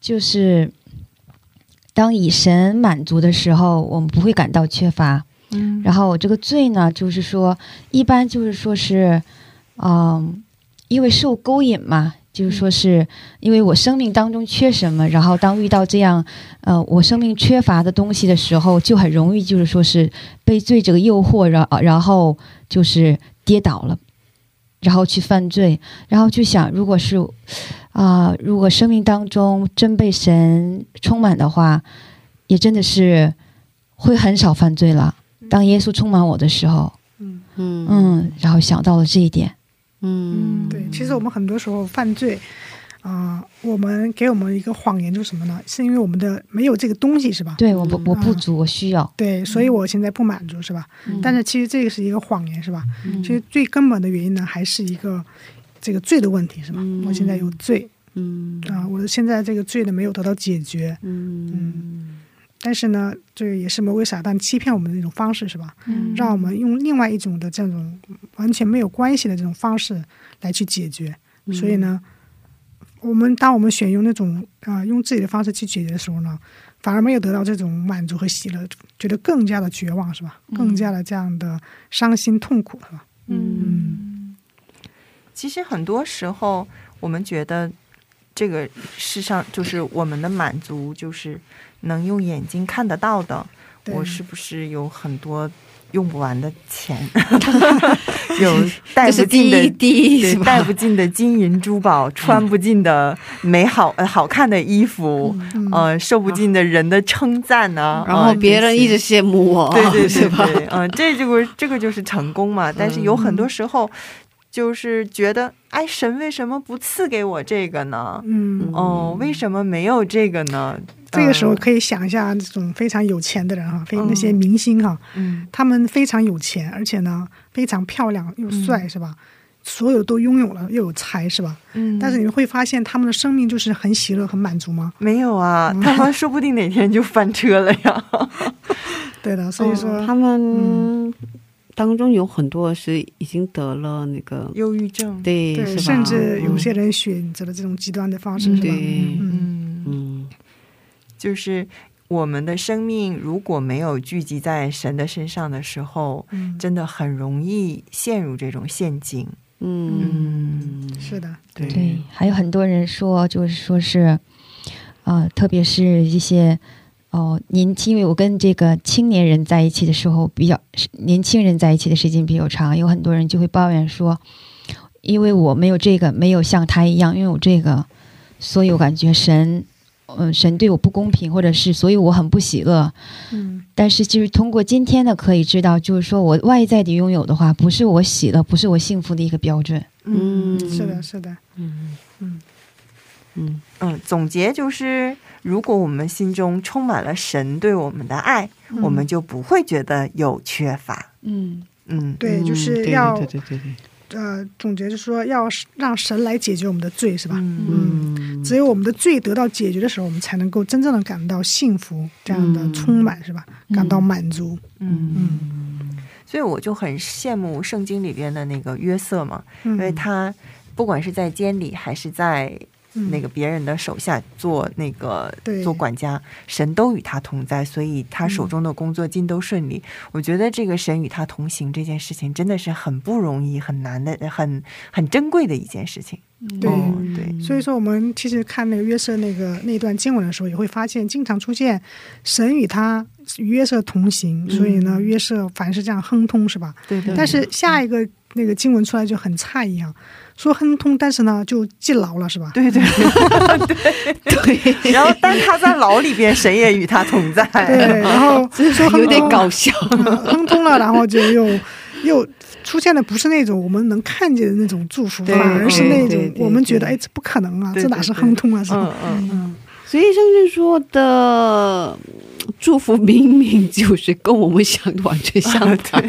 就是当以神满足的时候，我们不会感到缺乏。嗯。然后我这个罪呢，就是说，一般就是说是，嗯，因为受勾引嘛，就是说是因为我生命当中缺什么，然后当遇到这样，呃，我生命缺乏的东西的时候，就很容易就是说是被罪这个诱惑，然然后就是。跌倒了，然后去犯罪，然后就想，如果是啊，如果生命当中真被神充满的话，也真的是会很少犯罪了。当耶稣充满我的时候，嗯嗯嗯，然后想到了这一点，嗯，对，其实我们很多时候犯罪。啊，我们给我们一个谎言就是什么呢？是因为我们的没有这个东西，是吧？对，我不我不足，我需要。对，所以我现在不满足，是吧？但是其实这个是一个谎言，是吧？其实最根本的原因呢，还是一个这个罪的问题，是吧？我现在有罪，嗯啊，我现在这个罪呢没有得到解决，嗯嗯。但是呢，这也是魔鬼撒旦欺骗我们的一种方式，是吧？嗯，让我们用另外一种的这种完全没有关系的这种方式来去解决，所以呢。我们当我们选用那种啊，用自己的方式去解决的时候呢，反而没有得到这种满足和喜乐，觉得更加的绝望，是吧？更加的这样的伤心痛苦，是吧？嗯。其实很多时候，我们觉得这个世上就是我们的满足，就是能用眼睛看得到的。我是不是有很多？用不完的钱，[laughs] 有带不尽的对带不尽的金银珠宝，穿不尽的美好呃好看的衣服，呃受不尽的人的称赞呢？然后别人一直羡慕我，对对对对，嗯，[laughs] 这这个这个就是成功嘛。但是有很多时候，就是觉得，哎，神为什么不赐给我这个呢？嗯哦，为什么没有这个呢？这个时候可以想一下，这种非常有钱的人哈，非那些明星哈，他们非常有钱，而且呢非常漂亮又帅，是吧？所有都拥有了，又有才，是吧？嗯。但是你们会发现，他们的生命就是很喜乐、很满足吗？没有啊，他们说不定哪天就翻车了呀。[laughs] 对的，所以说他们当中有很多是已经得了那个忧郁症，对，甚至有些人选择了这种极端的方式，是吧？嗯嗯。就是我们的生命如果没有聚集在神的身上的时候，真的很容易陷入这种陷阱。嗯，是的，对。还有很多人说，就是说是，啊，特别是一些哦年轻，因为我跟这个青年人在一起的时候，比较年轻人在一起的时间比较长，有很多人就会抱怨说，因为我没有这个，没有像他一样拥有这个，所以我感觉神。嗯，神对我不公平，或者是所以我很不喜乐。嗯，但是就是通过今天的可以知道，就是说我外在的拥有的话，不是我喜乐，不是我幸福的一个标准。嗯，是的，是的。嗯嗯嗯嗯。总结就是，如果我们心中充满了神对我们的爱，我们就不会觉得有缺乏。嗯嗯，对，就是要对对对对。呃，总结就是说，要让神来解决我们的罪，是吧？嗯，只有我们的罪得到解决的时候，我们才能够真正的感到幸福，这样的充满，是吧？感到满足。嗯嗯，所以我就很羡慕圣经里边的那个约瑟嘛，因为他不管是在监里还是在。那个别人的手下做那个做管家，神都与他同在，所以他手中的工作尽都顺利。我觉得这个神与他同行这件事情真的是很不容易、很难的、很很珍贵的一件事情。对对，所以说我们其实看那个约瑟那个那段经文的时候，也会发现经常出现神与他与约瑟同行，所以呢，约瑟凡是这样亨通，是吧？对对。但是下一个那个经文出来就很差一样。说亨通，但是呢，就进牢了，是吧？对对对对。[laughs] [laughs] 然后，但他在牢里边，谁也与他同在。[laughs] 对，然后说有点搞笑，亨通了，然后就又又出现的不是那种我们能看见的那种祝福，反而是那种我们觉得哎，这不可能啊，这哪是亨通啊？是吧？嗯嗯。所以圣经说的祝福，明明就是跟我们想的完全相反。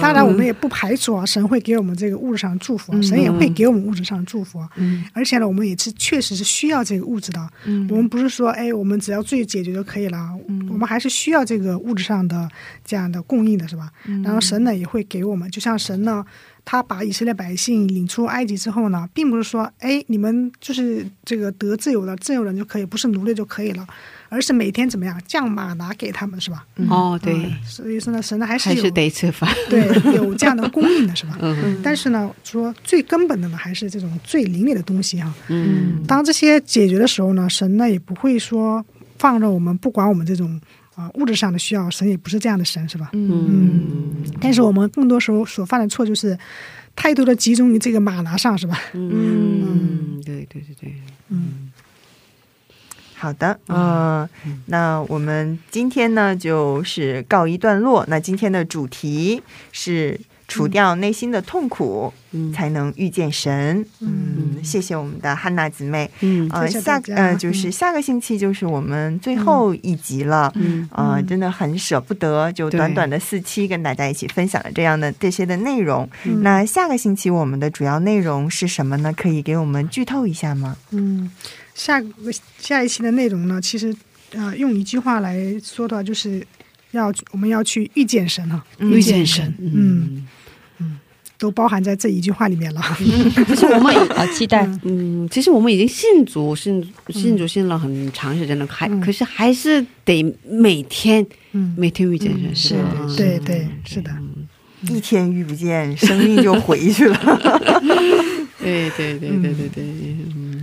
当然，我们也不排除啊，神会给我们这个物质上的祝福，神也会给我们物质上的祝福。嗯，而且呢，我们也是确实是需要这个物质的。嗯，我们不是说，哎，我们只要罪解决就可以了。嗯，我们还是需要这个物质上的这样的供应的，是吧？嗯，然后神呢也会给我们，就像神呢，他把以色列百姓领出埃及之后呢，并不是说，哎，你们就是这个得自由了，自由人就可以，不是奴隶就可以了。而是每天怎么样降马拿给他们是吧？哦，对，所以说呢，神呢还是还是得吃饭，[laughs] 对，有这样的供应的是吧？嗯，但是呢，说最根本的呢，还是这种最灵里的东西哈。嗯，当这些解决的时候呢，神呢也不会说放着我们不管我们这种啊物质上的需要，神也不是这样的神是吧？嗯，但是我们更多时候所犯的错就是太多的集中于这个马拿上是吧？嗯，对对对对，嗯。好的，嗯，那我们今天呢就是告一段落。那今天的主题是除掉内心的痛苦，嗯才能遇见神。嗯，嗯谢谢我们的汉娜姊妹。嗯呃，下呃就是嗯下个星期就是我们最后一集了。嗯呃，嗯真的很舍不得，就短短的四期跟大家一起分享了这样的这些的内容。嗯那下个星期我们的主要内容是什么呢？可以给我们剧透一下吗？嗯，下个下一期的内容呢，其实呃，用一句话来说的话，就是要我们要去遇见神哈，嗯。遇见神，嗯。都包含在这一句话里面了。其实我们好期待。嗯，其实我们已经信主信信主信了很长时间了，还嗯。可是还是得每天嗯，每天遇见神，嗯。是吧？是对对是的，一天遇不见，生命就回去了。[laughs] 对对对对对对，嗯，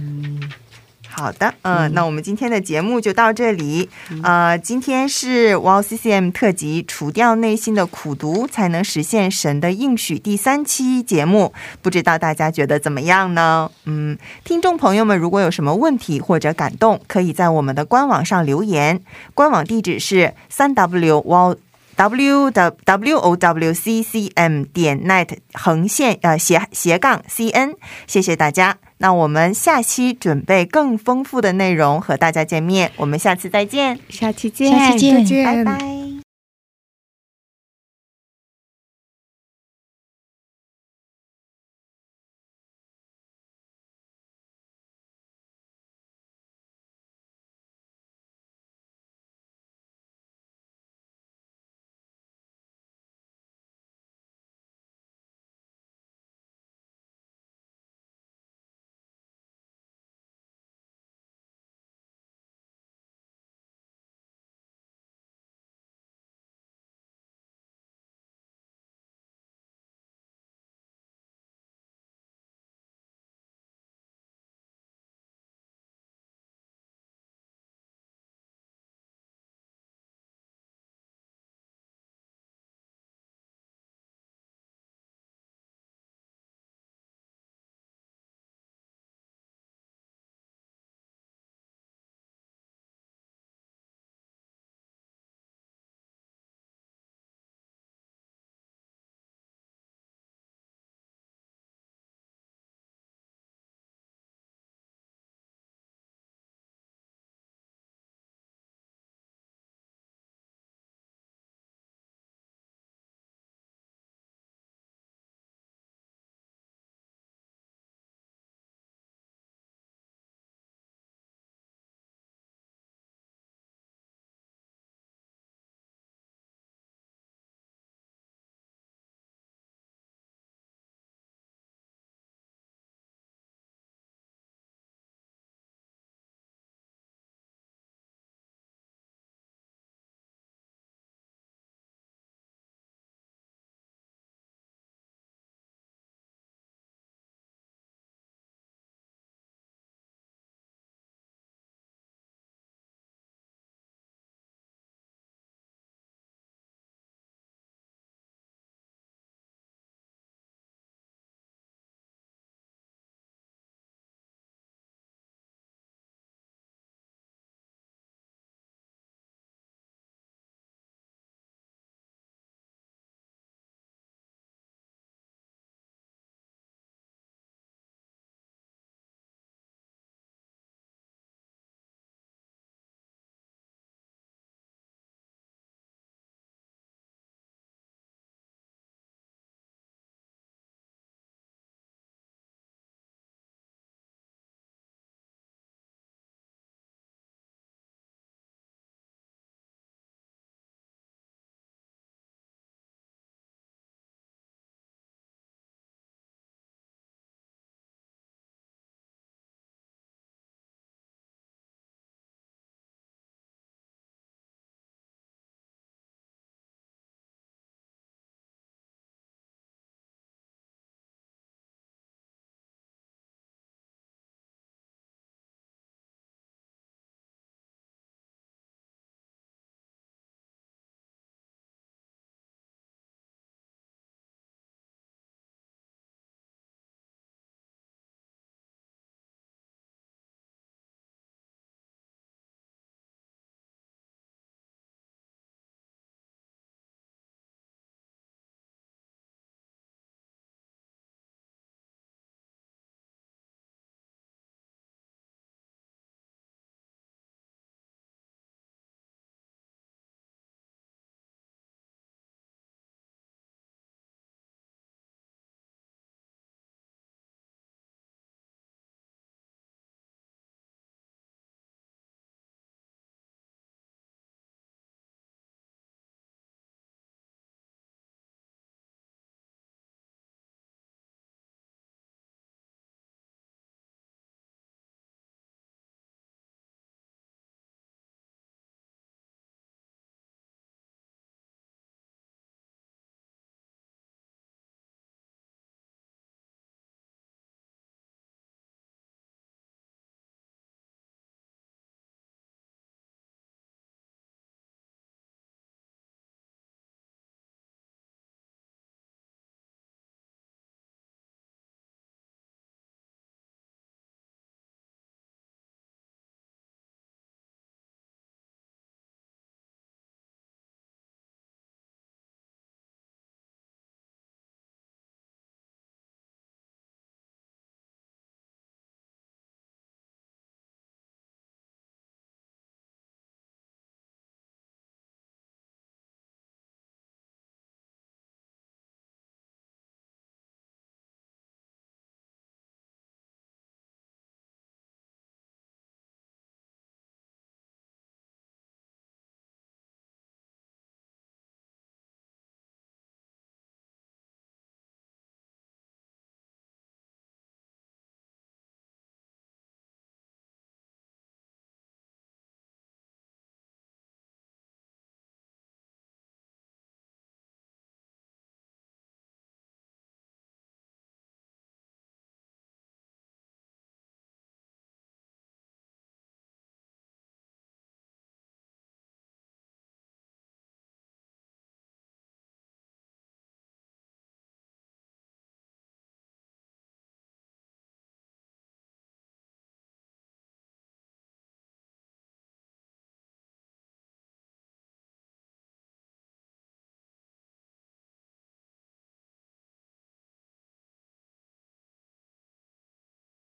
好的，嗯、那我们今天的节目就到这里。呃，今天是 Wow CCM 特辑《除掉内心的苦毒，才能实现神的应许》第三期节目，不知道大家觉得怎么样呢？嗯，听众朋友们，如果有什么问题或者感动，可以在我们的官网上留言，官网地址是三 W Wow。W 的 w o w c c m 点 net 横线呃斜斜杠 c n，谢谢大家。那我们下期准备更丰富的内容和大家见面，我们下次再见，下期见，下期见，拜拜。